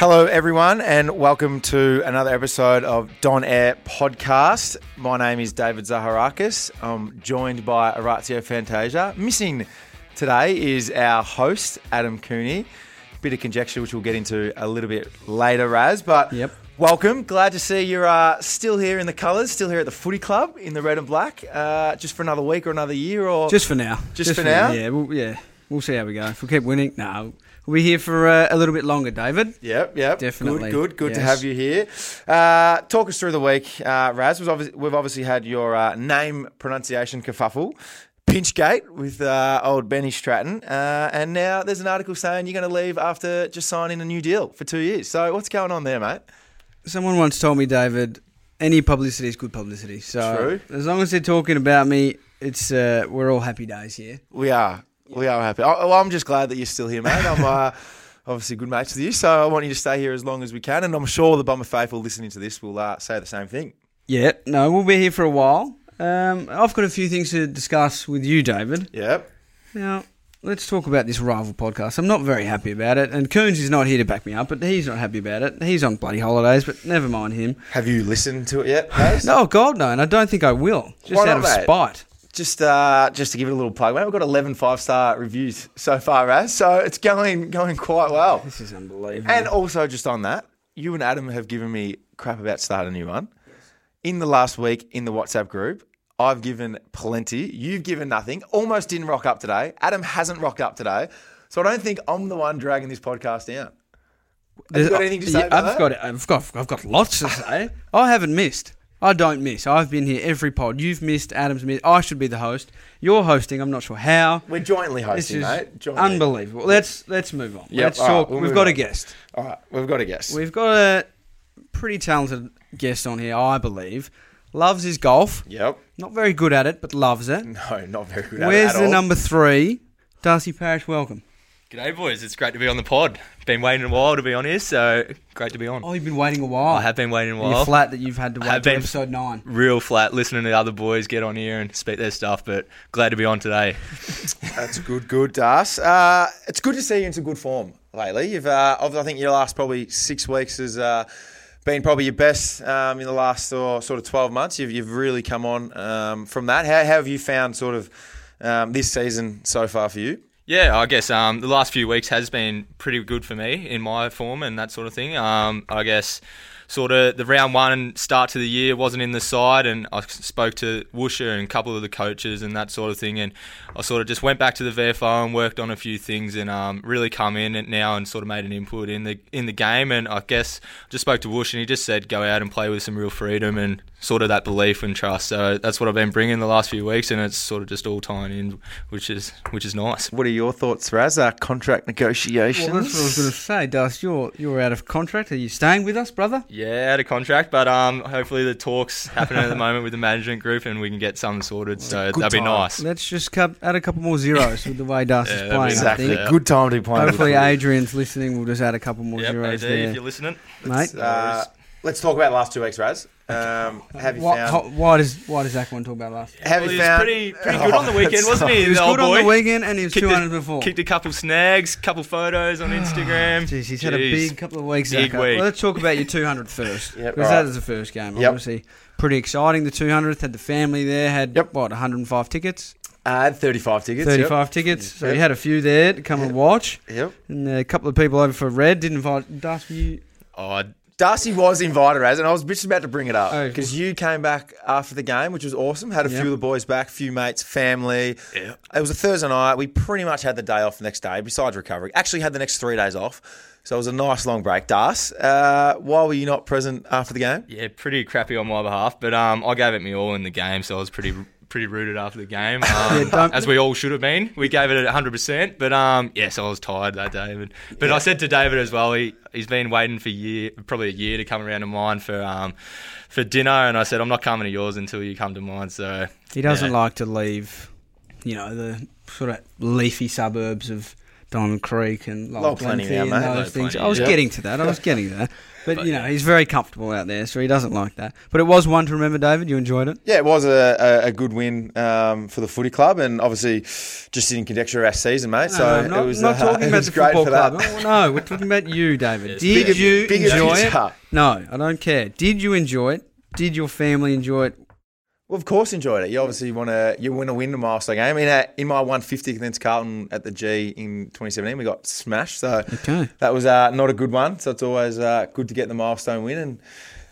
Hello, everyone, and welcome to another episode of Don Air Podcast. My name is David Zaharakis. I'm joined by Orazio Fantasia. Missing today is our host, Adam Cooney. Bit of conjecture, which we'll get into a little bit later, Raz. But Yep. welcome. Glad to see you're uh, still here in the colours, still here at the footy club in the red and black, uh, just for another week or another year, or Just for now. Just for now? Yeah, we'll, yeah. We'll see how we go. If we keep winning, no, we'll be here for uh, a little bit longer, David. Yep, yep. Definitely. Good, good, good to have you here. Uh, talk us through the week, uh, Raz. Obviously, we've obviously had your uh, name pronunciation kerfuffle, Pinchgate with uh, old Benny Stratton, uh, and now there's an article saying you're going to leave after just signing a new deal for two years. So what's going on there, mate? Someone once told me, David, any publicity is good publicity. So True. as long as they're talking about me, it's uh, we're all happy days here. We are, we are happy. I, well, I'm just glad that you're still here, mate. I'm uh, obviously good mates with you, so I want you to stay here as long as we can, and I'm sure the Bomber faithful listening to this will uh, say the same thing. Yeah, no, we'll be here for a while. Um, I've got a few things to discuss with you, David. Yep. Now, let's talk about this rival podcast. I'm not very happy about it, and Coons is not here to back me up, but he's not happy about it. He's on bloody holidays, but never mind him. Have you listened to it yet? No, God, no, and I don't think I will. Just Why out not, of mate? spite. Just uh, just to give it a little plug, mate, we've got 11 five star reviews so far, Raz. So it's going going quite well. This is unbelievable. And also, just on that, you and Adam have given me crap about starting a new one. In the last week in the WhatsApp group, I've given plenty. You've given nothing. Almost didn't rock up today. Adam hasn't rocked up today. So I don't think I'm the one dragging this podcast down. Have you got anything to say Yeah, I've that? got, I've got, I've got lots to say. I haven't missed. I don't miss. I've been here every pod. You've missed. Adam's missed. I should be the host. You're hosting. I'm not sure how. We're jointly This hosting, is mate. Jointly. unbelievable. Let's let's move on. Yep, Let's all right, talk. we'll We've move got on. a guest. All right, we've got a guest. We've got a pretty talented guest on here. I believe loves his golf. Yep. Not very good at it, but loves it. No, not very good at it Where's at the all. number three? Darcy Parish, welcome. G'day, boys. It's great to be on the pod. Been waiting a while to be on here, so great to be on. Oh, you've been waiting a while. I have been waiting a You're while. flat that you've had to I wait have till been- episode nine. Real flat, listening to the other boys get on here and speak their stuff, but glad to be on today. That's good, good, Das. Uh, it's good to see you in some good form lately. You've, uh, I think your last probably six weeks has uh, been probably your best um, in the last or, sort of 12 months. You've, you've really come on um, from that. How, how have you found sort of um, this season so far for you? Yeah, I guess um, the last few weeks has been pretty good for me in my form and that sort of thing. Um, I guess sort of the round one start to the year wasn't in the side, and I spoke to Woosher and a couple of the coaches and that sort of thing, and I sort of just went back to the VFL and worked on a few things and um, really come in and now and sort of made an input in the in the game. And I guess just spoke to Woosh and he just said go out and play with some real freedom and sort of that belief and trust. So that's what I've been bringing the last few weeks, and it's sort of just all tying in, which is which is nice. What are your thoughts, Raz? Uh, contract negotiations? Well, that's what I was going to say, Darcy. You're you're out of contract. Are you staying with us, brother? Yeah, out of contract, but um, hopefully the talks happening at the moment with the management group, and we can get something sorted. So Good that'd be time. nice. Let's just cup, add a couple more zeros with the way Darcy's Yeah, that'd playing. exactly. I. Yeah. Good time to be playing. Hopefully, with the footy. Adrian's listening. We'll just add a couple more Yep, zeros AD, there, if you're listening. mate. Uh, let's talk about the last two weeks, Raz. Um, have you Why, found? why does why does Zach want to talk about last? have Well, you he was found? pretty pretty good on the weekend, that's wasn't he? He was the old good on the weekend, and he was Kicked two a- hundred before. Kicked a couple snags, couple photos on Instagram. Jeez, he's had a big couple of weeks. Big week. Well, let's talk about your 200 first. Yep, because alright. that is the first game. Yep. Obviously, pretty exciting. The 200th had the family there. Had Yep. what 105 tickets, I had 35 tickets. yep. 35 tickets. So Yep. you had a few there to come and watch, Yep. and a couple of people over for red. Didn't invite Darcy. You Oh, Darcy was invited, as, and I was just about to bring it up Oh. because you came back after the game, which was awesome. Had a Yep. few of the boys back, few mates, family. yeah. It was a Thursday night. We pretty much had the day off the next day, besides recovery. Actually, had the next three days off, so it was a nice long break. Das, uh, why were you not present after the game? Yeah, pretty crappy on my behalf, but um, I gave it me all in the game, so I was pretty pretty rooted after the game, um, don't- as we all should have been. We gave it 100%, but um, yes, I was tired that day. But, but I said to David as well, he, he's been waiting for year, probably a year to come around to mine for um, for dinner, and I said, I'm not coming to yours until you come to mine. So he doesn't Yeah. like to leave, you know, the sort of leafy suburbs of Diamond Creek and Lot Loch of plenty and those things. plenty, I was yeah. getting to that. I was getting to that. But, But, you know, he's very comfortable out there, so he doesn't like that. But it was one to remember, David. You enjoyed it. Yeah, it was a, a, a good win um, for the footy club, and obviously just in conjecture our season, mate. so no, no, not, it was not uh, talking about the great football club. Oh, no, we're talking about you, David. Yes, Did big- you big enjoy it? picture. No, I don't care. Did you enjoy it? Did your family enjoy it? Well, of course, enjoyed it. You obviously want to you want to win a milestone game. In a, in my 150 against Carlton at the G in 2017, we got smashed. So Okay. that was uh, not a good one. So it's always uh, good to get the milestone win. And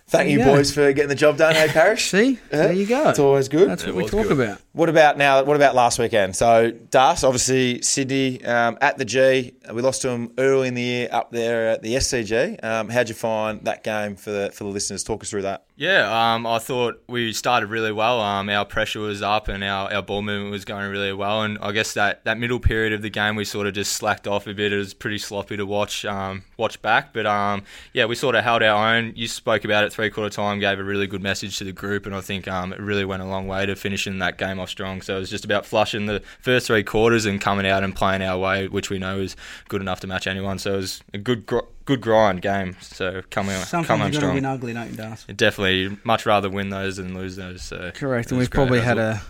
thank you, Yeah. boys, for getting the job done. Hey, Parish. See? Yeah, There you go. It's always good. That's what It we was talk good. about. What about now? What about last weekend? So, Das, obviously Sydney um, at the G. We lost to them early in the year up there at the SCG. Um, how'd you find that game for the for the listeners? Talk us through that. Yeah, um, I thought we started really well. Um, our pressure was up and our, our ball movement was going really well. And I guess that, that middle period of the game, we sort of just slacked off a bit. It was pretty sloppy to watch um, watch back. But um, yeah, we sort of held our own. You spoke about it three quarter time, gave a really good message to the group, and I think um, it really went a long way to finishing that game off strong. So it was just about flushing the first three quarters and coming out and playing our way, which we know is good enough to match anyone. So it was a good gr- good grind game. So coming come Sometimes home you've got to strong. win ugly, don't you, Das? Definitely, much rather win those than lose those. So Correct. And we've probably had a,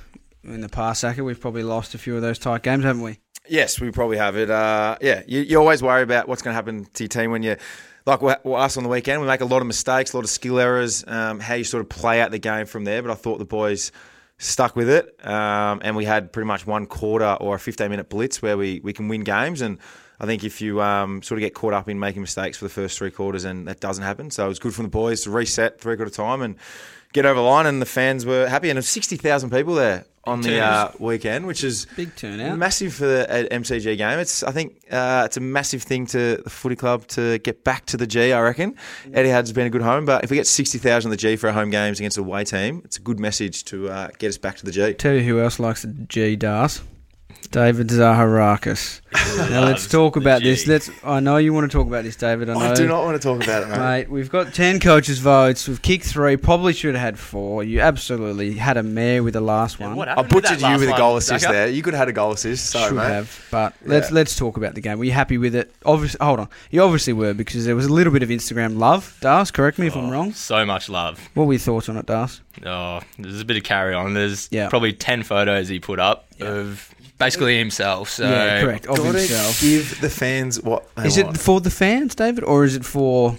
in the past, Zaka, we've probably lost a few of those tight games, haven't we? Yes, we probably have it. Uh, yeah, you, you always worry about what's going to happen to your team when you, like we- well, us on the weekend, we make a lot of mistakes, a lot of skill errors, um, how you sort of play out the game from there. But I thought the boys stuck with it, um, and we had pretty much one quarter or a 15 minute blitz where we, we can win games. And I think if you um, sort of get caught up in making mistakes for the first three quarters, and that doesn't happen, so it was good from the boys to reset three quarter time and get over the line. And the fans were happy, and there's 60,000 people there on the uh, weekend, which is Big turnout. Massive for the MCG game. It's I think uh, it's a massive thing to the footy club to get back to the G. I reckon Etihad's been a good home, but if we get sixty thousand the G for our home games against a away team, it's a good message to uh, get us back to the G. Tell you who else likes the G Das. David Zaharakis. now let's talk about this. Let's. I know you want to talk about this, David. I know. I do not want to talk about it, mate. Mate, we've got 10 coaches' votes. We've kicked three. Probably should have had four. You absolutely had a mare with the last one. what I happened with butchered you last with a one, goal assist Zaka? there. You could have had a goal assist. Sorry, should mate. have. But let's let's talk about the game. Were you happy with it? Obviously, hold on. You obviously were because there was a little bit of Instagram love. Das, correct me if I'm Oh, wrong. So much love. What were your thoughts on it, Das? Oh, there's a bit of carry on. There's Yeah. probably ten photos he put up Yeah. of basically himself. So yeah, correct. Of Gotta himself. give the fans what they Is it for the fans, David, or is it for?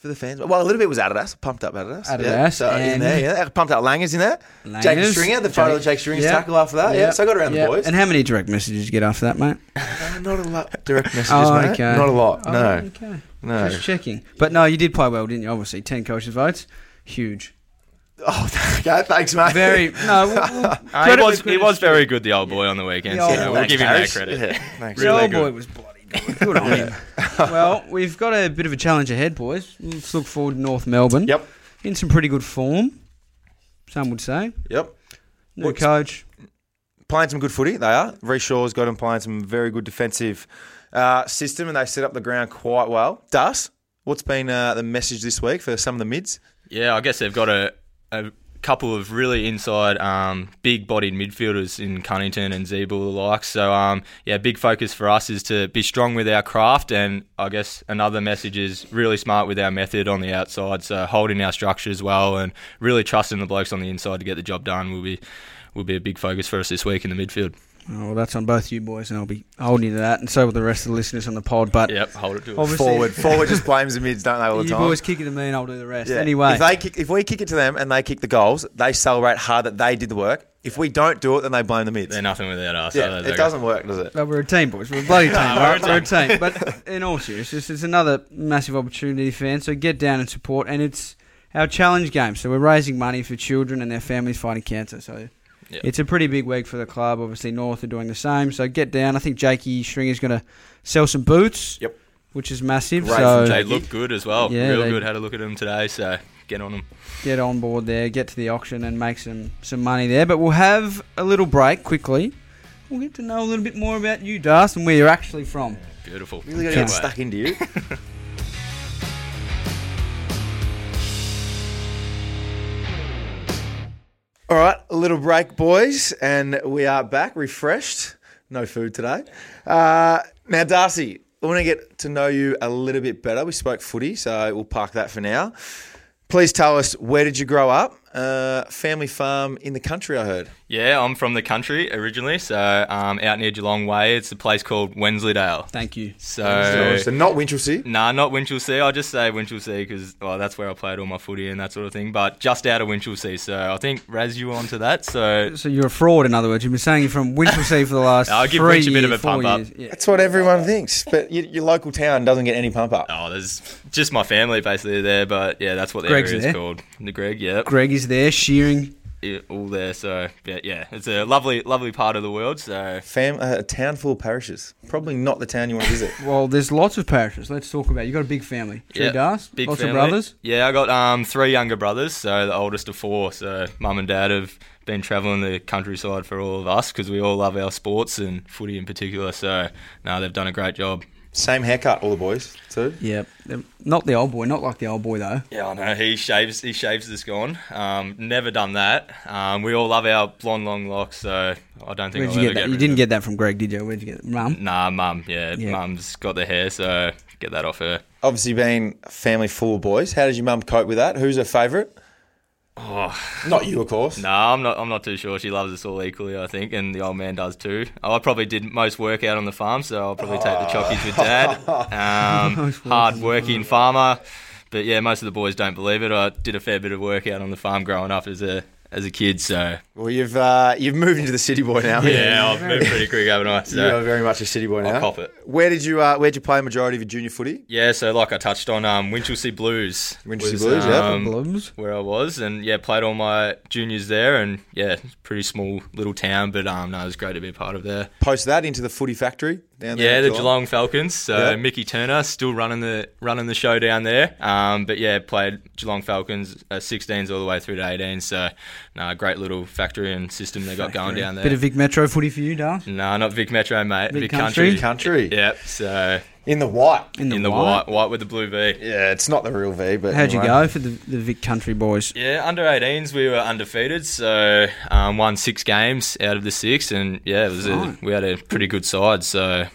for the fans? Well, a little bit was Adidas, pumped up Adidas. yeah. Adidas So in and- there, yeah, pumped up Langers in there. Jake Stringer, the photo of Jake- Jake Stringer's yeah. tackle after that. Yeah, so I got around Yeah. the boys. And how many direct messages you get after that, mate? Uh, not a lot direct messages, Oh, mate. okay. Not a lot. Oh, no, okay. no. Just checking. But no, you did play well, didn't you? Obviously, ten coaches' votes, huge. Oh, okay, thanks, mate. Very no. Well, well, he was he was very good, the old boy on the weekend. The old so boy. we'll Thanks, give him that Harris. credit. Yeah, thanks. The Really old good. boy was bloody good. Good on him. well, we've got a bit of a challenge ahead, boys. Let's look forward to North Melbourne. Yep, In some pretty good form, some would say. yep. New What's- coach. Playing some good footy, they are. Rhyce Shaw's got them playing some very good defensive uh, system, and they set up the ground quite well. Dus, what's been uh, the message this week for some of the mids? Yeah, I guess they've got a, a couple of really inside, um, big-bodied midfielders in Cunnington and Ziebell the likes. So, um, yeah, big focus for us is to be strong with our craft, and I guess another message is really smart with our method on the outside. So, holding our structure as well, and really trusting the blokes on the inside to get the job done will be will be a big focus for us this week in the midfield. Oh, well, that's on both you boys, and I'll be holding you to that, and so will the rest of the listeners on the pod. But Yep, hold it to it. Forward, forward just blames the mids, don't they, all the you time? boys kick it to me, and I'll do the rest. Yeah. Anyway, if they kick, if we kick it to them and they kick the goals, they celebrate hard that they did the work. If we don't do it, then they blame the mids. They're nothing without us. yeah, are it doesn't work, does it? Well, we're a team, boys. We're a bloody team. No, right? we're we're, a a team. But in all seriousness, it's another massive opportunity, fans. So get down and support. And it's our challenge game. So we're raising money for children and their families fighting cancer. So Yeah. it's a pretty big week for the club. Obviously, North are doing the same. So get down. I think Jakey Stringer's going to sell some boots. Yep. Which is massive. Great so They look good as well. Yeah, Real they- good. Had a look at them today, so get on them. get on board there, get to the auction and make some, some money there. But we'll have a little break quickly. We'll get to know a little bit more about you, Das, and where you're actually from. Beautiful. Really got to get stuck into you. All right, a little break, boys, and we are back refreshed. No food today. Uh, now, Darcy, I want to get to know you a little bit better. We spoke footy, so we'll park that for now. Please tell us where did you grow up? Uh, family farm in the country, I heard. Yeah, I'm from the country originally, so um, out near Geelong Way. It's a place called Wensleydale. Thank you. So, so not Winchelsea. nah, not Winchelsea. I just say Winchelsea because well, that's where I played all my footy and that sort of thing. But just out of Winchelsea, so I think Raz you onto that. So So you're a fraud, in other words. You've been saying you're from Winchelsea for the last I'll give three Winch a bit of years, a pump four up. years. Yeah. That's what everyone thinks, but your, your local town doesn't get any pump up. oh, there's just my family basically there, but yeah, that's what the Greg's area is there. called. The Greg, yeah, Greg is there shearing. Yeah, all there. So yeah, yeah, it's a lovely, lovely part of the world. So Fam, uh, a town full of parishes. Probably not the town you want to visit. Well, there's lots of parishes. Let's talk about. it. You got a big family. Three Yeah, Dars. big lots family. of brothers. Yeah, I got um three younger brothers, so the oldest of four. So mum and dad have been travelling the countryside for all of us because we all love our sports and footy in particular. So no, they've done a great job. Same haircut, all the boys too. Yeah, not the old boy. Not like the old boy though. Yeah, I know he shaves. He shaves this gone. Um, never done that. Um, we all love our blonde long locks, so I don't think Where'd I'll you ever get that? get You didn't get that from Greg, did you? Where'd you get it? Mum. it. Nah, mum. Yeah, Yeah. mum's got the hair, so get that off her. Obviously, being family full of boys, how does your mum cope with that? Who's her favourite? Oh, Not you, of course. No, I'm not. I'm not too sure. She loves us all equally, I think, and the old man does too. I probably did most work out on the farm, so I'll probably take the chockies with dad. Um, hard working farmer, but yeah, most of the boys don't believe it. I did a fair bit of work out on the farm growing up as a as a kid, so Well, you've uh, you've moved into the city boy now. yeah, I've moved pretty quick, haven't I? you So. are very much a city boy I'll now. cop it. Where did you uh, where did you play a majority of your junior footy? Yeah, so like I touched on, um, Winchelsea Blues. Winchelsea was, Blues, yeah. um, Blues. where I was, and yeah, played all my juniors there, and yeah, pretty small little town, but um, no, it was great to be a part of there. Post that into the footy factory down there. Yeah, the Geelong Falcons. So Yeah. Mickey Turner still running the running the show down there. Um, but yeah, played Geelong Falcons uh, 16s all the way through to 18. So no, great little factory and system they got going down there. Bit of Vic Metro footy for you, Dar. no, not Vic Metro, mate. Vic Vic, Country? Country. Country. Yep. So In the white. In the, in the white. white, white with the blue V. Yeah, it's not the real V, but How'd you go for the, the Vic Country boys? Yeah, under 18s we were undefeated, so um, won six games out of the six, and yeah, it was a, we had a pretty good side, so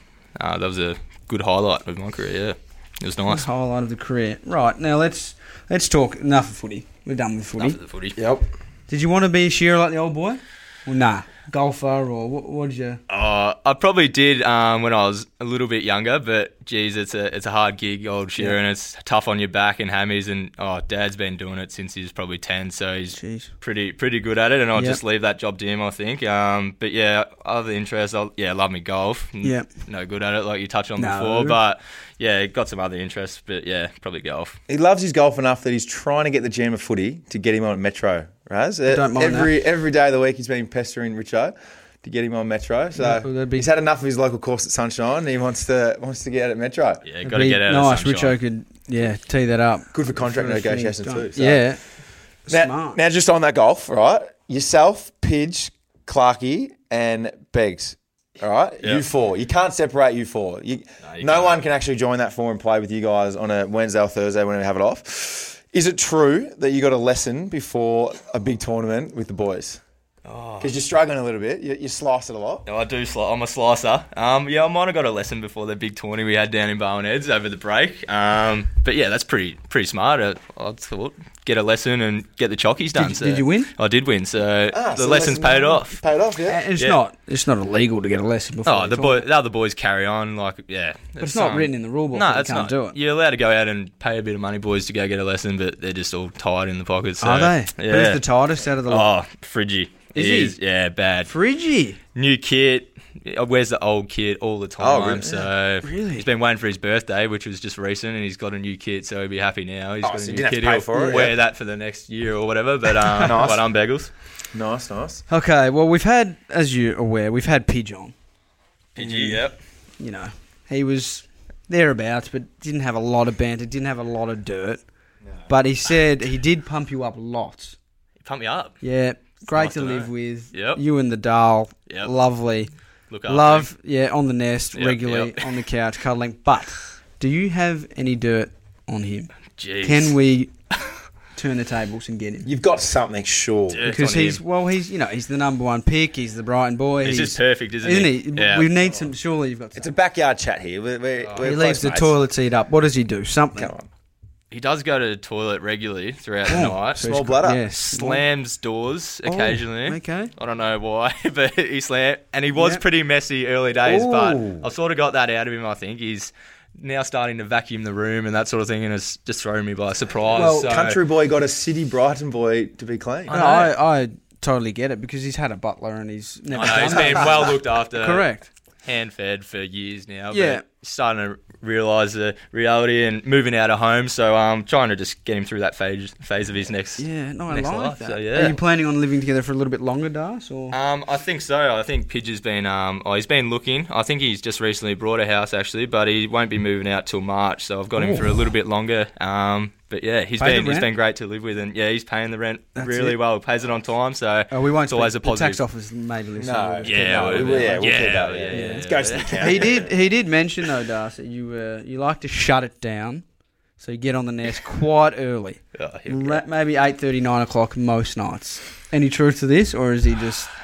uh, that was a good highlight of my career. Yeah, it was Nice nice. highlight of the career. Right now, let's let's talk enough of footy. We're done with footy. Enough of the footy. Yep. Did you want to be a shearer like the old boy? Well, nah, golfer or what? What did you? Uh, I probably did um, when I was a little bit younger, but geez, it's a it's a hard gig, old shearer, Yeah. and it's tough on your back and hammies. And oh, Dad's been doing it since he was probably ten, so he's Jeez. pretty pretty good at it. And I'll Yep. just leave that job to him, I think. Um, but yeah, other interests, I'll, yeah, love me golf. N- Yep. no good at it, like you touched on No. before, but yeah, got some other interests. But yeah, probably golf. He loves his golf enough that he's trying to get the GM of footy to get him on Metro. Raz, Uh, Don't mind every every day of the week he's been pestering Richo to get him on Metro. So Yeah, well, that'd be- he's had enough of his local course at Sunshine. And he wants to wants to get out at Metro. Yeah, It'd got to be get out Nice, of sunshine. Nice. Richo could yeah tee that up. Good for contract For negotiations thing. too. So. Yeah, Now, smart. now, just on that golf, right? Yourself, Pidge, Clarkey, and Beggs. All right, Yeah. you four. You can't separate you four. You, No, you no can't. one can actually join that four and play with you guys on a Wednesday or Thursday when we have it off. Is it true that you got a lesson before a big tournament with the boys? Oh. Because you're struggling a little bit. You, you slice it a lot. No, I do. Sli- I'm a slicer. Um, yeah, I might have got a lesson before the big tourney we had down in Barwon Heads over the break. Um, but yeah, that's pretty pretty smart. I, I thought get a lesson and get the chockies done. Did- so did you win? I did win. So Ah, the so lesson's lesson- paid off. Paid off, yeah. And it's Yeah. not it's not illegal to get a lesson before. Oh, you the boy, the other boys carry on like yeah. But it's not written in the rule book. No, that you can't not. do it. You're allowed to go out and pay a bit of money, boys, to go get a lesson, but they're just all tied in the pockets. So, Are they? Yeah. Who's the tightest out of the lot? oh, Friggy. Is He he? is, yeah, bad. Friggy. New kit. Where's the old kit all the time. Oh, really? So Really? he's been waiting for his birthday, which was just recent, and he's got a new kit, so he'll be happy now. He's Oh, got so a new kit. He'll for it, wear yeah. that for the next year or whatever. But um, Nice. but I'm Bagels. Nice, nice. Okay, well we've had, as you're aware, we've had Pidge on. PG, yep. You know, he was thereabouts, but didn't have a lot of banter, didn't have a lot of dirt. But he said he did pump you up lots. Pump me up. Yeah, great nice to to live with. Yep. You and the doll. Yep. lovely. Look after Love, yeah, on the nest Yep, regularly yep. on the couch cuddling. But do you have any dirt on him? him. Jeez. Can we turn the tables and get him. You've got something, sure. Yeah. Because on he's him. well, he's you know he's the number one pick. He's the Brighton boy. He's just perfect, isn't, isn't he? he? Yeah. We need some. Oh. Surely you've got. It's a backyard chat here. We're, we're, oh. we're he close leaves the toilet seat up. What does he do? Something. Come on. He does go to the toilet regularly throughout the Oh, night. Small bladder. Yes. Slams doors Oh, occasionally. okay. I don't know why, but he slammed, and he was Yeah. pretty messy early days. Ooh. But I've sort of got that out of him. I think he's now starting to vacuum the room and that sort of thing, and it's just thrown me by surprise. Well, so- country boy got a city Brighton boy to be clean. No, I know. I, I totally get it because he's had a butler and he's never I know, done he's that. been well looked after. Correct. hand fed for years now. Yeah. But he's starting to realise the reality and moving out of home. So I'm trying to just get him through that phase phase of his next. Yeah, no, I Next like life, that. so, yeah. Are you planning on living together for a little bit longer, Das? Or Um, I think so. I think Pidge has been. Um, oh, he's been looking. I think he's just recently bought a house actually, but he won't be moving out till March. So I've got him Ooh. for a little bit longer. Um, but yeah, he's Pay been he's rent? been great to live with, and yeah, he's paying the rent That's really it. well. Pays it on time, so oh, we won't. it's always a speak- the tax positive. office maybe listen. No. Yeah, no, well, we- yeah, we'll yeah, keep that. yeah, Yeah, yeah, Let's go to the yeah. count. he did. He did mention though, that you uh, you like to shut it down, so you get on the nest quite early, Oh, here we go. Ra- maybe eight thirty, nine o'clock most nights. Any truth to this, or is he just?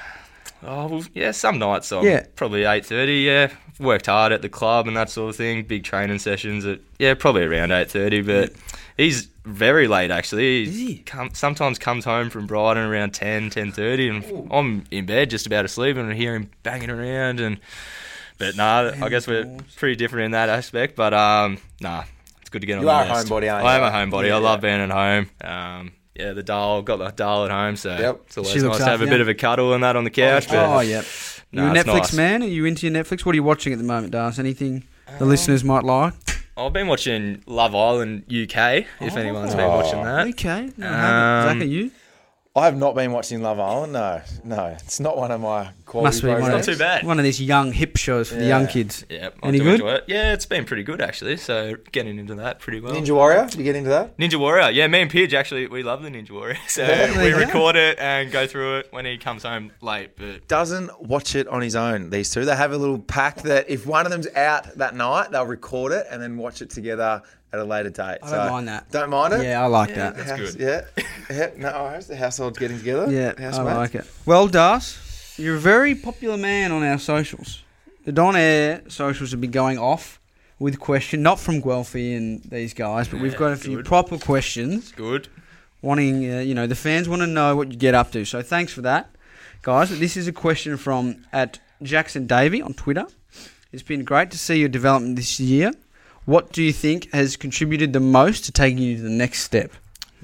Oh well, yeah. Some nights I'm Yeah. probably eight thirty. Yeah, worked hard at the club and that sort of thing. Big training sessions at yeah, probably around eight thirty. But he's very late actually. Is he? Come, sometimes comes home from Brighton around 10, 10.30 and I'm in bed just about asleep and I hear him banging around and. But nah, I guess we're pretty different in that aspect. But um, nah, it's good to get on. You the are a nest. homebody, aren't you? I am a homebody. Yeah, I love being at home. Um, yeah, the doll got the doll at home, so Yep. it's always She nice to have after a bit of a cuddle and that on the couch. but Oh, yep. Nah, you a Netflix nice. man? Are you into your Netflix? What are you watching at the moment, Das? Anything the listeners might like? I've been watching Love Island UK. If anyone's been Oh. watching that, Okay. No, I. Um, Zach, are you? I have not been watching Love Island. No, no, it's not one of my quality Must be one of, programs. Not too bad. one of these young hip shows for the young kids. yeah, I Any good? enjoy it. Yeah, it's been pretty good actually. So getting into that pretty well. Ninja Warrior. Did you get into that? Ninja Warrior. Yeah, me and Pidge actually we love the Ninja Warrior. So There we you go. record it and go through it when he comes home late. But Doesn't watch it on his own. These two, they have a little pack that if one of them's out that night, they'll record it and then watch it together at a later date. I don't mind that. Don't mind it. Yeah, I like Yeah, that. that's House- good. Yeah, yeah. No, the household's getting together. Yeah, I Housemates. like it. Well, Das, you're a very popular man on our socials. The Don Air socials have been going off with question, not from Guelphy and these guys, but we've got a few good. proper questions. good. wanting, uh, you know, the fans want to know what you get up to. So thanks for that, guys. This is a question from at Jackson Davy on Twitter. It's been great to see your development this year. What do you think has contributed the most to taking you to the next step?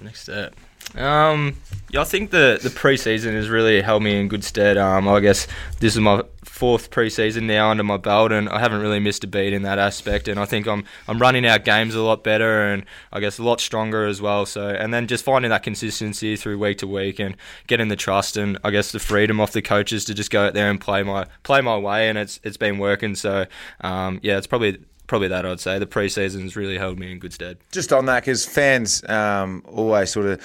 Next step. Um, yeah, I think the the preseason has really held me in good stead. Um, I guess this is my fourth preseason now under my belt, and I haven't really missed a beat in that aspect. And I think I'm I'm running out games a lot better, and I guess a lot stronger as well. So, and then just finding that consistency through week to week, and getting the trust, and I guess the freedom off the coaches to just go out there and play my play my way, and it's it's been working. So, um, yeah, it's probably. Probably that I'd say the preseason's really held me in good stead. Just on that, because fans um, always sort of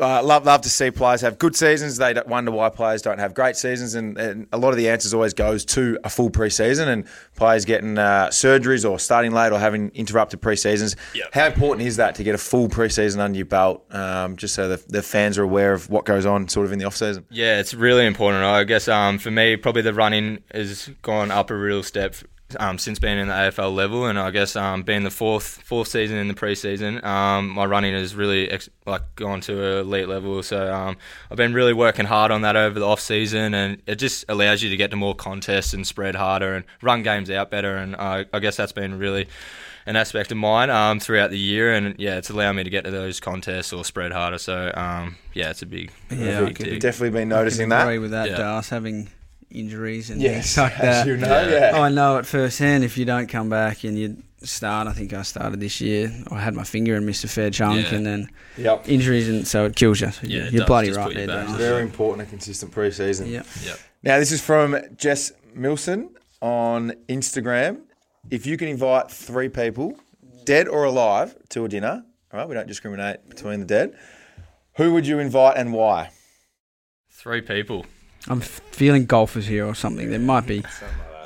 uh, love love to see players have good seasons. They wonder why players don't have great seasons, and, and a lot of the answers always goes to a full preseason and players getting uh, surgeries or starting late or having interrupted preseasons. Yep. How important is that to get a full preseason under your belt, um, just so the, the fans are aware of what goes on sort of in the off season? Yeah, it's really important. I guess um, for me, probably the running has gone up a real step um, since being in the AFL level, and I guess um, being the fourth fourth season in the preseason, um, my running has really ex- like gone to a elite level. So um, I've been really working hard on that over the off season, and it just allows you to get to more contests and spread harder and run games out better. And uh, I guess that's been really an aspect of mine um, throughout the year, and yeah, it's allowed me to get to those contests or spread harder. So um, yeah, it's a big, Yeah, I big can tick. Definitely been I noticing can agree that. with that, Yeah. Das, having injuries and Yes, things like as that. you know, yeah. I know it firsthand. If you don't come back and you start, I think I started this year. I had my finger and missed a fair chunk, Yeah. and then Yep. injuries, and so it kills you. So Yeah, you're it you're does. bloody Just right there, back. Das. Very important, a consistent preseason. Yep. Yep. Now, this is from Jess Milson on Instagram. If you can invite three people, dead or alive, to a dinner, all right, we don't discriminate between the dead, who would you invite and why? Three people. I'm f- feeling golfers here or something. There might be.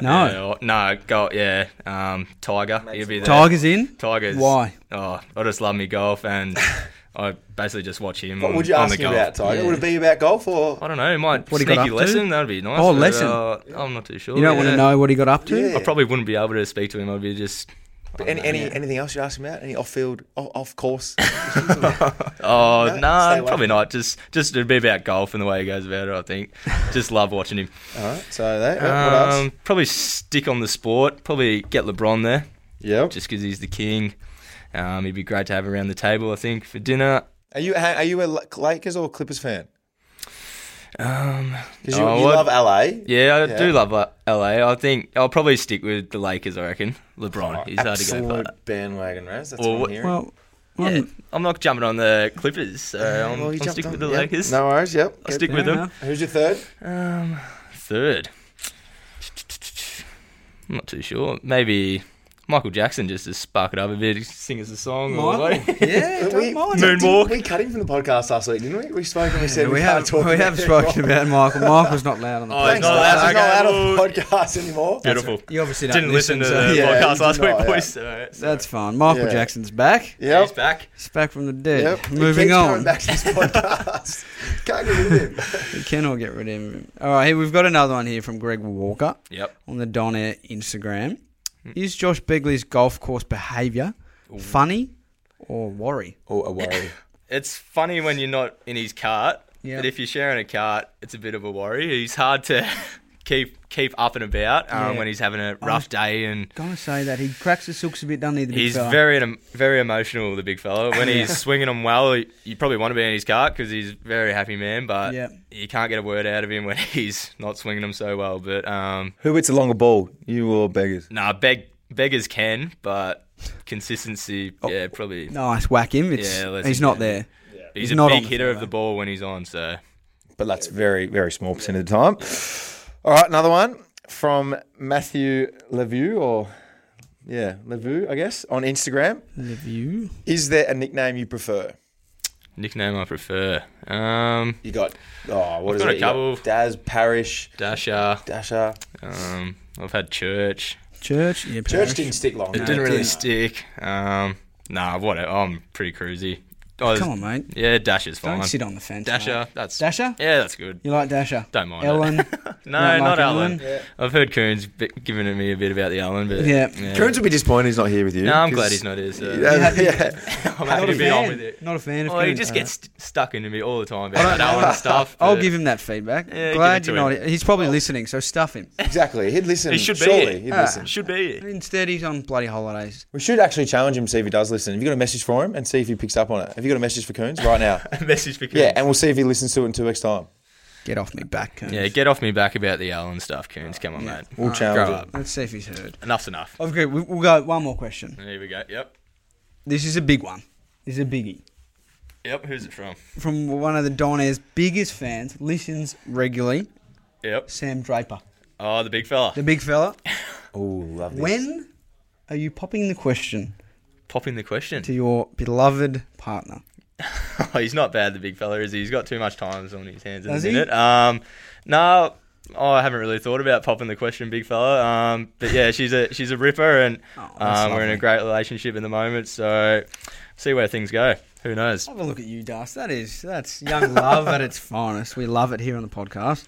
No. Yeah, or- no, go. Yeah, um, Tiger. He'd be there. Tigers in? Tigers. Why? Oh, I just love me golf, and I basically just watch him. What on, would you on ask the him golf. about, Tiger? Yeah. Would it be about golf or? I don't know. It might What he got sneaky up to? lesson. That'd be nice. Oh, but, lesson. uh, I'm not too sure. You don't want to know what he got up to? Yeah. I probably wouldn't be able to speak to him. I'd be just. Don't Any, know. any anything else you ask him about? Any off field, off, off course? Oh No, no, probably not. Just just it'd be about golf and the way he goes about it. I think. just love watching him. All right. So that. what else? Um, probably stick on the sport. Probably get LeBron there, Yep. just because he's the king. Um, he'd be great to have around the table. I think for dinner. Are you are you a Lakers or Clippers fan? Um, Because you, oh, you what- love LA. Yeah, I Yeah. do love uh, LA. I think I'll probably stick with the Lakers. I reckon LeBron. He's hard to go Absolute past. bandwagon, Raz. That's Well, what what- I'm hearing. Well, Yeah, I'm not jumping on the Clippers, so I'm, Well, I'm jumped stick on- with the yep. Lakers. No worries. Yep. I'll stick with them. enough. Who's your third? Um, third. I'm not too sure. Maybe Michael Jackson just to spark it up a bit, sing us a song. or Michael. what? yeah, don't we, mind. Moonwalk. We cut him from the podcast last week, didn't we? We spoke and we said we, we, have can't talk we have it spoken about Michael. Michael's not loud on the Oh, podcast. he's not allowed. He's not Okay, on the podcast anymore. Beautiful. You obviously Didn't listen to so- the Yeah, podcast last did week, not, boys. So, so That's fine. Michael Yeah. Jackson's back. Yep. he's back. He's back from the dead. Yep. He Moving keeps on. Back to this podcast. Can't get rid of him. We cannot get rid of him. All right, here we've got another one here from Greg Walker Yep. on the Don Air Instagram. Mm. Is Josh Begley's golf course behaviour funny or worry? Oh, a worry. It's funny when you're not in his cart, Yeah. but if you're sharing a cart, it's a bit of a worry. He's hard to keep keep up and about um, Yeah. when he's having a rough day and Gonna say that he cracks the silks a bit, doesn't he? The big He's fella? very very emotional, the big fella. When he's swinging them well, you probably want to be in his cart because he's a very happy man. But Yeah. you can't get a word out of him when he's not swinging them so well. But um, Who hits a longer ball? You or beggars? nah, beg beggars can, but consistency, yeah, probably. nice whack him. It's, Yeah, he's him not down. there. He's, he's a not on big the hitter of the ball when he's on. So But that's very, very small percent of the time. All right, another one from Matthew Levue, or yeah, Levue, I guess, on Instagram. The view. Is there a nickname you prefer? nickname I prefer, um, You got, oh, what I've is got a it? You got couple. Daz, Parish, Dasher. Dasher. Um, I've had Church. Church. Yeah, Church parish. didn't stick long. It no. didn't really didn't. stick. Um, nah, whatever. I'm pretty cruisy. I was- Come on, mate. Yeah, Dasher's fine. Don't sit on the fence. Dasher, mate. that's Dasher. Yeah, that's good. You like Dasher? Don't mind Ellen. it. no, Not not like Ellen. Ellen? Yeah. I've heard Coons bi- giving me a bit about the Alan, but Yeah. Coons will be disappointed he's not here with you. No, I'm glad he's not here. So. Yeah, Yeah. yeah. I'm Not happy a to be on fan. with it. Not a fan of. Oh, he just gets st- stuck into me all the time I about don't that Ellen know. and stuff. I'll give him that feedback. Yeah, Glad you're not. him. He's probably listening, so stuff him. Exactly. He'd listen. He should be Surely he'd Ah. listen. Should be. Instead, he's on bloody holidays. We should actually challenge him, see if he does listen. Have you got a message for him and see if he picks up on it? Have you got a message for Coons right now? A message for Coons. yeah, and we'll see if he listens to it in two weeks' time. Get off me back, Coons. Yeah, get off me back about the Ellen stuff, Coons. Come on, Yeah. mate. We'll Alright, challenge grow him. up. Let's see if he's heard. Enough's enough. Okay, we- we'll go one more question. Here we go. Yep. This is a big one. This is a biggie. Yep. Who's it from? From one of the Don Air's biggest fans, listens regularly, Yep. Sam Draper. Oh, the big fella. The big fella. Oh, love this. When are you popping the question Popping the question. to your beloved partner? Oh, he's not bad, the big fella, is he? He's got too much time on his hands at Does the he? minute. Um, no, oh, I haven't really thought about popping the question, big fella. Um, but yeah, she's a she's a ripper, and Oh, um, we're in a great relationship at the moment. So, see where things go. Who knows? Have a look at you, Dust. That is that's young love at its finest. We love it here on the podcast.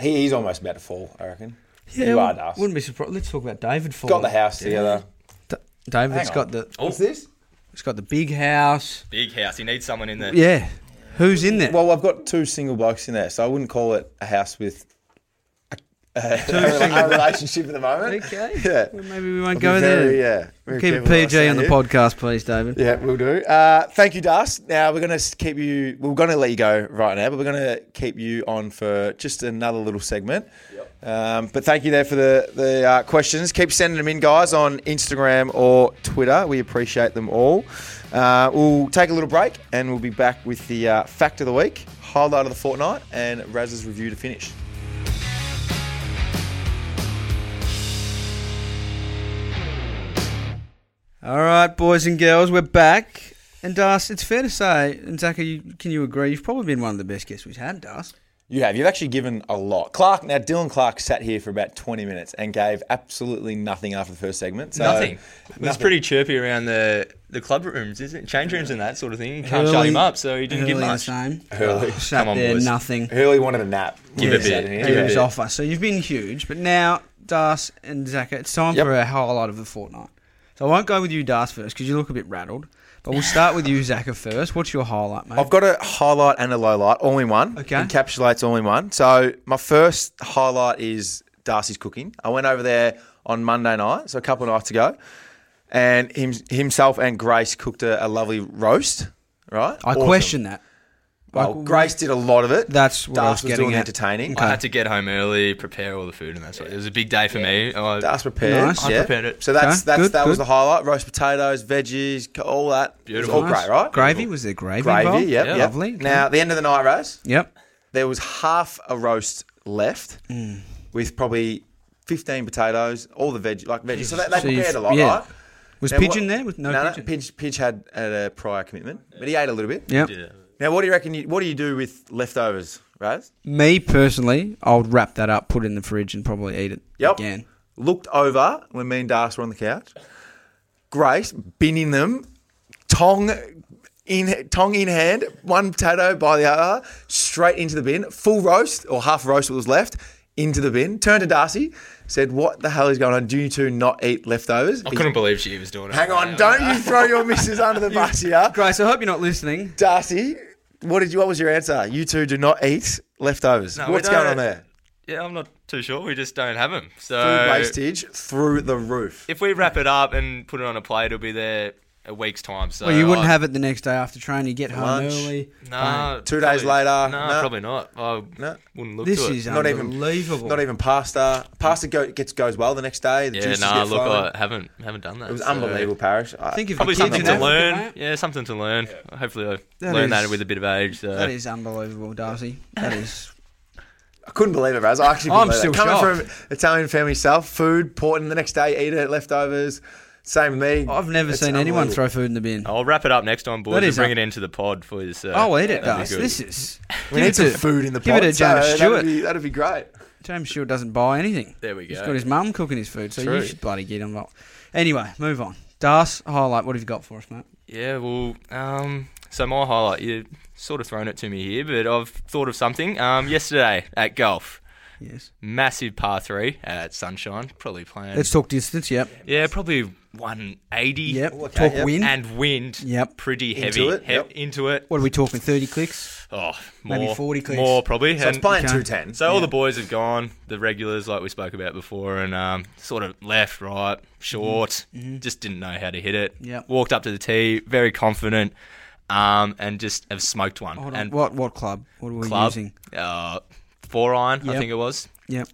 He, he's almost about to fall, I reckon. Yeah, you are, wouldn't- Dust. Wouldn't be surprised. Let's talk about David. Got the house together. D- David's Hang got the. What's this? He's got the big house. Big house. He needs someone in there. Yeah. Who's in there? Well, I've got two single blokes in there, so I wouldn't call it a house with a, a, single- a relationship at the moment. okay. Yeah. Well, maybe we won't I'll go be there. very, Yeah. very Keep it careful what I PG say on the podcast, please, David. Yeah, we'll do. Uh, thank you, Dust. Now we're going to keep you. We're going to let you go right now, but we're going to keep you on for just another little segment. Um, but thank you there for the the uh, questions. Keep sending them in, guys, on Instagram or Twitter. We appreciate them all. Uh, we'll take a little break and we'll be back with the uh, fact of the week, highlight of the fortnight, and Raz's review to finish. All right, boys and girls, we're back. And Dust, it's fair to say, and Zach, you, can you agree? You've probably been one of the best guests we've had, Dust. You have. You've actually given a lot. Clarke, now Dylan Clarke sat here for about 20 minutes and gave absolutely nothing after the first segment. So Nothing. It was pretty chirpy around the, the club rooms, isn't it? Change rooms and that sort of thing. You can't shut him up, so he didn't give Hurley the much. same. Hurley. Sat Come on, there, boys. nothing. Hurley wanted a nap. Give When a bit. in Give here. a He was bit. off us. So you've been huge, but now Das and Zaka, it's time Yep. for a highlight of the fortnight. So I won't go with you, Das, first because you look a bit rattled. But we'll start with you, Zaka, first. What's your highlight, mate? I've got a highlight and a low light, all in one. Okay. Encapsulates all in one. So my first highlight is Darcy's cooking. I went over there on Monday night, so a couple of nights ago, and him, himself and Grace cooked a, a lovely roast. Right. I Awesome. question that. Well, Like, Grace did a lot of it. That's what I was Darcy was getting doing at. entertaining. I had to get home early, prepare all the food, and that's what it was a big day for me. I, That's prepared. Nice. I yeah. prepared it. So that's Okay, that's good, that was the highlight. Roast potatoes, veggies, all that. Beautiful. It was all great, right? Gravy? Was there gravy Gravy, involved? yep, Yeah. yep. Lovely. Now, the end of the night, Raz, Yep. there was half a roast left Mm. with probably 15 potatoes, all the veg, like veggies. So they, they So prepared a lot, yeah. right? Was Now, Pigeon what- there? With no, no, Pigeon? no, Pidge, Pidge had, had a prior commitment, but he ate a little bit. Yep. did it. Now, what do you reckon? You, what do you do with leftovers, Raz? Me personally, I would wrap that up, put it in the fridge, and probably eat it Yep. again. Looked over when me and Das were on the couch. Grace binning them, tong in tong in hand, one potato by the other, straight into the bin, full roast or half roast what was left into the bin. Turned to Darcy, said, "What the hell is going on? Do you two not eat leftovers?" I couldn't believe she was doing it. Hang on, don't you throw your missus under the bus here, Grace, I hope you're not listening. Darcy. What did you? What was your answer? You two do not eat leftovers. No, we What's going don't. on there? Yeah, I'm not too sure. We just don't have them. So Food wastage through the roof. if we wrap it up and put it on a plate, it'll be there a week's time. So Well, you wouldn't I- have it the next day after training. You get home Lunch. early. Nah, Two days later, No, no. probably not. I No. wouldn't look This to it. is Not even- unbelievable. Not even pasta. Pasta go, gets goes well the next day. The yeah, juices nah. get Look, flowing. I haven't haven't done that. it was so- unbelievable, Parish. I, Think of Probably the kids something to learn. mate. Yeah, something to learn. Hopefully, I That learn that with a bit of age. So. That is unbelievable, Darcy. That is. I couldn't believe it, Raz. I actually couldn't I'm still it. Coming shocked. from Italian family self, food, important the next day, eat it, leftovers. Same me. I've never It's seen anyone throw food in the bin. I'll wrap it up next time, boys. That and is bring un- it into the pod for you. So I'll eat it, that'd be Darcy. good. This is. We give need it some to- food in the pod. give it to James so Stewart. That'd be, that'd be great. James Stewart doesn't buy anything. There we He's go. got his mum cooking his food, so True. you should bloody get him. Anyway, move on. Das, highlight. What have you got for us, mate? Yeah, well, um, so my highlight, you've sort of thrown it to me here, but I've thought of something. Um, yesterday at golf, Yes. massive par three at Sunshine, probably playing. Let's talk distance. Yep. yeah, probably 180. Yep. okay, talk yep. wind. And wind. Yep. Pretty Into heavy. it, he- yep. Into it. what are we talking? Thirty clicks. Oh, more. Maybe 40 clicks. More, probably. So it's playing Okay. 210. So all the boys have gone, the regulars like we spoke about before, and um, sort of left, right, short, just didn't know how to hit it. Mm-hmm. Yep. Walked up to the tee, very confident, um, and just have smoked one. Hold on. and what what club? What are we club, using? uh, four iron, I think it was, Yep.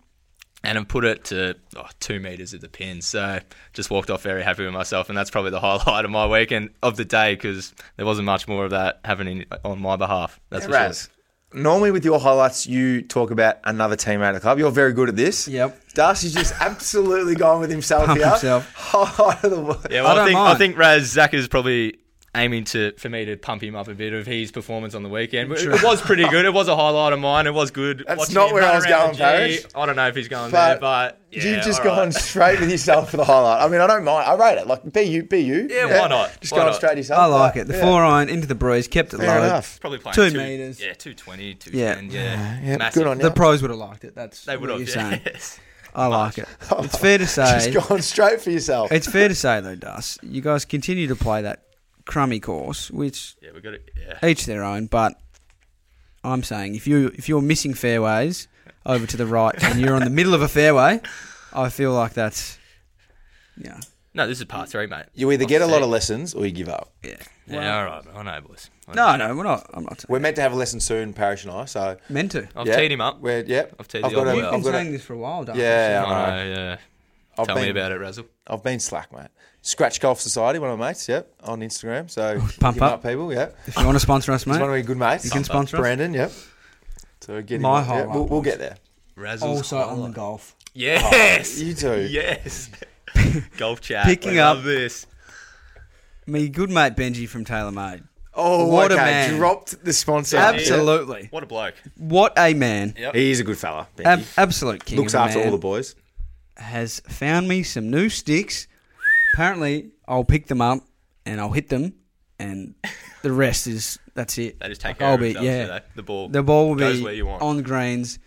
And have put it to oh, two meters of the pin. So just walked off very happy with myself, and that's probably the highlight of my weekend of the day because there wasn't much more of that happening on my behalf. That's for Raz, normally with your highlights, you talk about another teammate at the club. You're very good at this. Yep. Darcy's just absolutely going with himself Pump here. himself. Highlight of the world. Yeah, I well, I, don't think I think Raz Zach is probably aiming to for me to pump him up a bit of his performance on the weekend. But Sure. It was pretty good. It was a highlight of mine. It was good. That's watching not where I was going, the Parish. I don't know if he's going But there, but yeah, You've just all right. gone straight with yourself for the highlight. I mean, I don't mind. I rate it. Like, be you, be you. Yeah, why not? Just Why going not? straight yourself. I like but, it. The yeah. four iron into the breeze, kept it Fair low. enough. Probably playing Two two metres. Yeah, 220, Yeah. 210. Yeah, Yeah, massive. good on you. The pros would have liked it. That's They would what have. you're saying. Yes. I like it. It's fair to say. Just going straight for yourself. It's fair to say though, Dus, you guys continue to play that crummy course, which Yeah, we got it. Yeah. each their own. But I'm saying if you if you're missing fairways over to the right and you're on the middle of a fairway, I feel like that's yeah No, this is part three, mate. You either get a I'll lot of lessons or you give up. yeah. Yeah, all right. I know, boys. I know. No, no, we're not. I'm not. We're meant to have a lesson soon, Parish and I. So meant to. I've yeah, teed him up. We're, yep. I've teed I've the old a- You've boy been up. got a- saying this for a while, Darcy. Yeah, I I know. know, yeah. I've Tell me been- about it, Razzle. I've been slack, mate. Scratch Golf Society, one of my mates. Yep, on Instagram. So Pump give 'em up. people. Yep, If you want to sponsor us, he's one mate, of my good mates. you can sponsor us. Brandon. Yep. So get My on, yeah, we'll, we'll get there. Razzle's Also on the highlight. golf. Yes. Oh, you too. Yes. Golf chat. Picking We up- this. Me good mate Benji from TaylorMade Oh, What a okay. man. Dropped the sponsor. Absolutely. What a bloke. What a man. Yep. He is a good fella. Benji. Ab- absolute king. Looks of a after man. all the boys. Has found me some new sticks. Apparently, I'll pick them up and I'll hit them, and the rest is that's it. They just take Like, care I'll of be- themselves. yeah. do? The ball. The ball will goes be where you want. on the greens.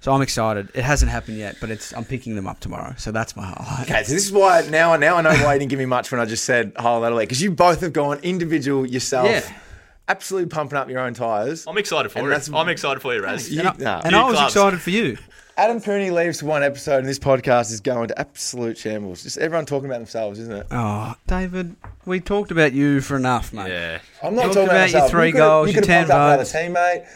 So I'm excited. It hasn't happened yet, but it's I'm picking them up tomorrow. So that's my highlight. Okay, so this is why now now I know why you didn't give me much when I just said highlight of because you both have gone individual yourself. Yeah. Absolutely pumping up your own tires. I'm excited for And it. I'm excited for you, Raz. You- and I, nah. and I was clubs. excited for you. Adam Cooney leaves for one episode, and this podcast is going to absolute shambles. Just everyone talking about themselves, isn't it? Oh, David, we talked about you for enough, mate. Yeah. I'm not Talked talking about, about your three You could've- goals, you your could have 10 pumped up another teammate.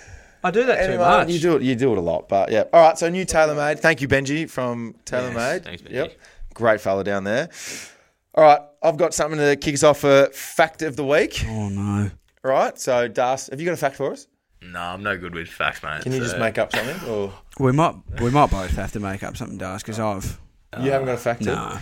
I do that too much. You do it. You do it a lot, but yeah. All right. So new TaylorMade. Thank you, Benji from TaylorMade. thanks, Benji. Yep. Great fella down there. All right. I've got something to kick us off for fact of the week. Oh no. All right. So Das, have you got a fact for us? No, I'm no good with facts, mate. Can you just make up something, or We might we might both have to make up something, Dars, because I've you haven't got a fact? yet? no.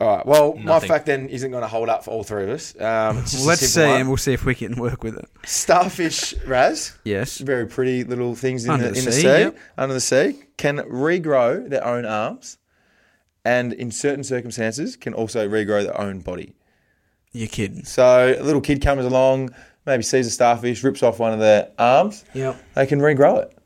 All right. Well, my fact then isn't going to hold up for all three of us. Um, Well, let's see, one. and we'll see if we can work with it. Starfish, Raz. Yes. very pretty little things in Under the, the in the sea, sea, yep. under the sea, can regrow their own arms, and in certain circumstances can also regrow their own body. You're kidding. So a little kid comes along, maybe sees a starfish, rips off one of their arms, Yep. they can regrow it.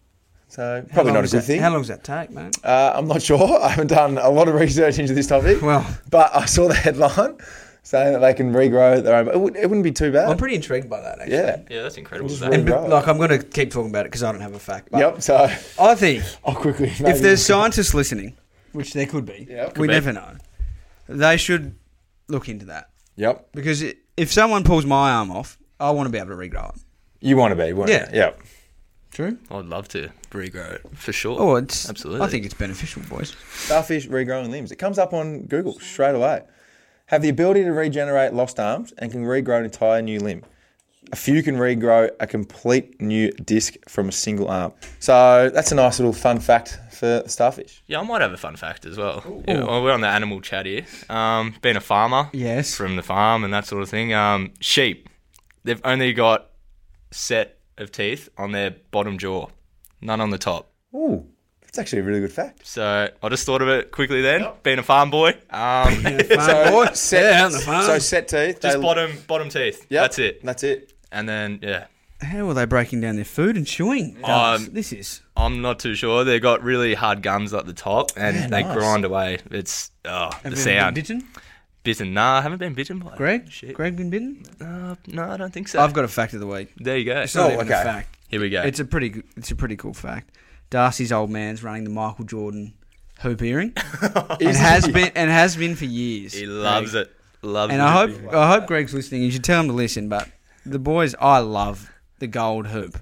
So probably not a good thing. How long does that take, mate? Uh, I'm not sure. I haven't done a lot of research into this topic, Well, but I saw the headline saying that they can regrow their own. It, would, it wouldn't be too bad. I'm pretty intrigued by that, actually. yeah. Yeah, that's incredible. Just that. And but, like, I'm going to keep talking about it because I don't have a fact. But Yep. So I think I'll quickly. if there's scientists listening, which there could be, Yeah, could we be. never know. They should look into that Yep. because i if someone pulls my arm off, I want to be able to regrow it. You want to be, won't Yeah. you? Yep. True. I'd love to regrow it for sure. Oh, it's Absolutely. I think it's beneficial, boys. Starfish regrowing limbs. It comes up on Google straight away. Have the ability to regenerate lost arms and can regrow an entire new limb. A few can regrow a complete new disc from a single arm. So that's a nice little fun fact for starfish. Yeah, I might have a fun fact as well. Yeah, well, we're on the animal chat here. Um, being a farmer Yes. from the farm and that sort of thing. Um, sheep, they've only got set of teeth on their bottom jaw, none on the top. Ooh, that's actually a really good fact. So I just thought of it quickly then. Being a farm boy, um, Farm boy. set, Yeah, on the farm. so set teeth. just they- bottom bottom teeth. Yep, That's it. That's it. And then yeah, How are they breaking down their food and chewing? Um, this is I'm not too sure. They got really hard gums at the top, and Yeah, they nice. grind away. It's oh, the sound. been bitten? Bitten? Nah, I haven't been bitten by. Greg? Shit. Greg been bitten? Uh, no, I don't think so. I've got a fact of the week. There you go. It's not Oh, even okay. a fact. Here we go. It's a pretty good, it's a pretty cool fact. Darcy's old man's running the Michael Jordan hoop earring and Is has he? been and has been for years. he loves it. Loves And it. I hope I hope Greg's listening. You should tell him to listen. But the boys, I love the gold hoop.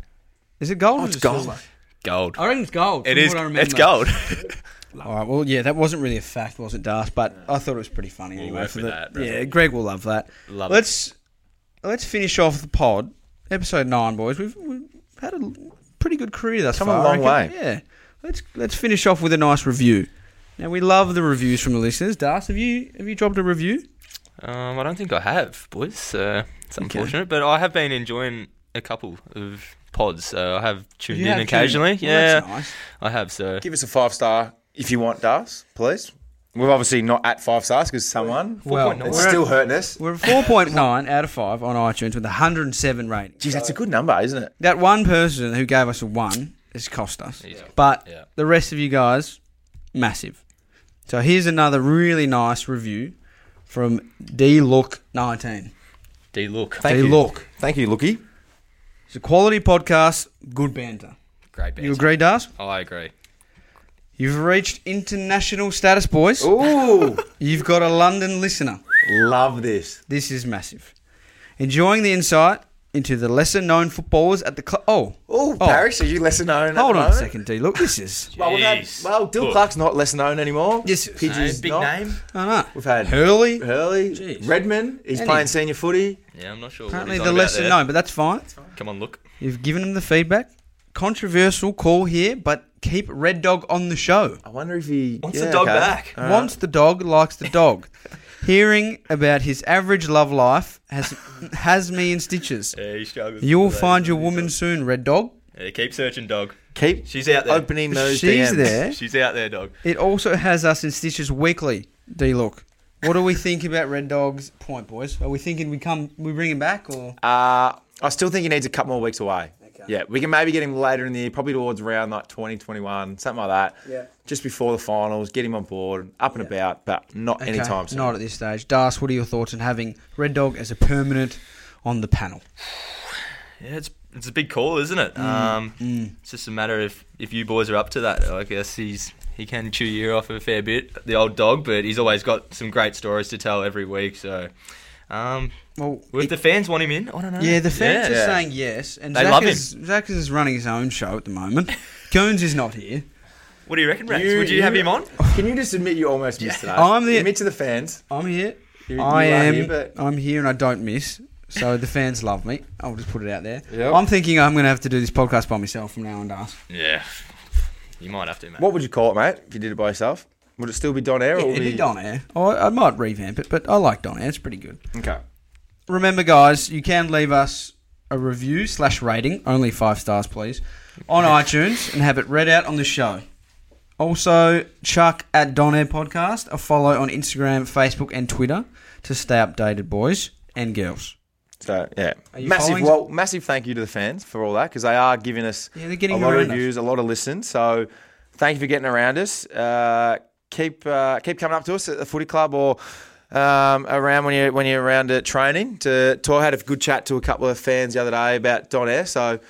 Is it gold? or it's gold. silver? gold. I reckon it's gold. It is. what I remember. It's gold. All right. Well, yeah, that wasn't really a fact, was it, Darcy? But I thought it was pretty funny We'll anyway. work for with the- that, bro. yeah, Greg will love that. Love it. let's let's finish off the pod, episode nine, boys. We've, we've had a pretty good career thus Come a far. I long reckon. way. Yeah. Let's let's finish off with a nice review. Now we love the reviews from the listeners. Darcy, have you have you dropped a review? Um, I don't think I have, boys. So it's unfortunate, but I have been enjoying a couple of pods. So I have tuned You in have tuned occasionally. Well, yeah, that's nice. I have. So Give us a five star if you want, Das, please. We're obviously not at five stars because someone. Well, no, It's we're still at, hurting us. we're at four point nine out of five on iTunes with hundred and seven ratings. Geez, that's a good number, isn't it? That one person who gave us a one has cost us. Easy. But Yeah. the rest of you guys, massive. So here's another really nice review from D Look 19. D look, Thank D you. Look. Thank you, Lookie. It's a quality podcast, good banter. great band. You agree, Dars? I agree. You've reached international status, boys. Ooh, You've got a London listener. love this. This is massive. Enjoying the insight into the lesser known footballers at the club. Oh, Ooh, Oh. Parish, are you lesser known? at hold the on a second, D. Look, this is. Well, we've had, well, Dill Look. Clarke's not lesser known anymore. This is- Pidgey's Hey, big not. name. I know. We've had Hurley. Hurley, Jeez. Redman. He's And playing senior footy. Yeah, I'm not sure. Apparently, what the he's about lesser there. known, but that's fine. Come on, look. You've given him the feedback. Controversial call here, but keep Red Dog on the show. I wonder if he Wants yeah, the dog okay. back. All right. Wants the dog, likes the dog. Hearing about his average love life has has me in stitches. Yeah, he struggles. You'll with that. find your woman soon, Red Dog. Yeah, keep searching, dog. keep She's out there. opening those She's DMs. there. She's out there, dog. It also has us in stitches weekly. D look. What do we think about Red Dog's point, boys? Are we thinking we come we bring him back or Uh, I still think he needs a couple more weeks away. Okay. Yeah, we can maybe get him later in the year, probably towards around like 2021, something like that. Yeah. Just before the finals, get him on board, up and Yeah. about, but not Okay, anytime soon. Not at this stage. Das, what are your thoughts on having Red Dog as a permanent on the panel? Yeah, it's it's a big call, isn't it? Mm, Um, It's just a matter of if you boys are up to that. I guess he's he can chew your ear off a fair bit, the old dog, but he's always got some great stories to tell every week. So, um, Well, if the fans want him in, I don't know. yeah, the fans Yeah. are saying yes, and They Zaka love is, Zaka is running his own show at the moment. Coons is not here. What do you reckon, Rex? You- Would you, have him on? Can you just admit you almost missed it? eh? I'm the- Admit to the fans. I'm here. You- you I are am. here, but- I'm here, and I don't miss. So the fans love me. I'll just put it out there. Yep. I'm thinking I'm going to have to do this podcast by myself from now on, Das. Yeah, you might have to, mate. What would you call it, mate, if you did it by yourself? Would it still be Don Air? Yeah, would it'd it be Don Air. I, I might revamp it, but I like Don Air. It's pretty good. Okay. Remember, guys, you can leave us a review slash rating, only five stars, please, on iTunes and have it read out on the show. Also, Chuck at Don Air Podcast, a follow on Instagram, Facebook, and Twitter to stay updated, boys and girls. So yeah, massive. Well, massive thank you to the fans for all that because they are giving us Yeah, they're getting a lot of around us. views, a lot of listens. So thank you for getting around us. Uh, keep uh, keep coming up to us at the footy club or um, around when you when you're around at training. To I had a good chat to a couple of fans the other day about Don Air. So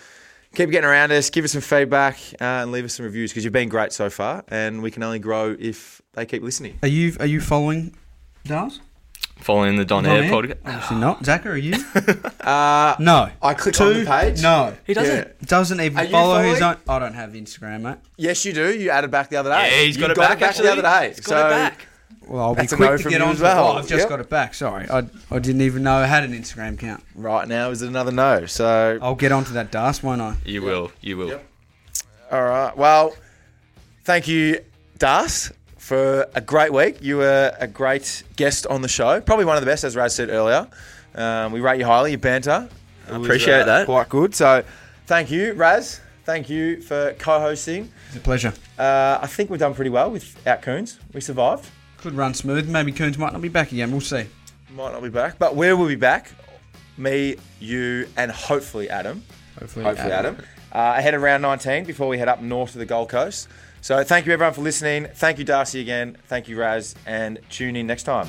keep getting around us, give us some feedback, uh, and leave us some reviews because you've been great so far, and we can only grow if they keep listening. Are you are you following Dars? Following the Don, Don Air Air? podcast. Obviously not. Zaka, are you? Uh, No. I clicked Two? on the page. No. He doesn't. Yeah. Doesn't even Are you follow his own. I don't have Instagram, mate. Yes, you do. You added back the other day. Yeah, he's You got it back, actually. the other day. He's got so it back. Well, I'll be That's a quick no to get on as to well. it. I've just Yep. got it back. Sorry, I, I didn't even know I had an Instagram account. right now is it another no. So I'll get onto that, Das, won't I? You will. You will. Yep. All right. Well, thank you, Das, for a great week. You were a great guest on the show. Probably one of the best, as Raz said earlier. Um, we rate you highly. Your banter. I was, uh, appreciate that. Quite good. So, thank you, Raz. Thank you for co-hosting. It's a pleasure. Uh, I think we've done pretty well without Coons. We survived. Could run smooth. Maybe Coons might not be back again. We'll see. Might not be back, but we will be back. Me, you, and hopefully Adam. Hopefully, hopefully Adam, uh, ahead of round 19 before we head up north to the Gold Coast. So thank you everyone for listening. Thank you Darcy again. Thank you Raz, and tune in next time.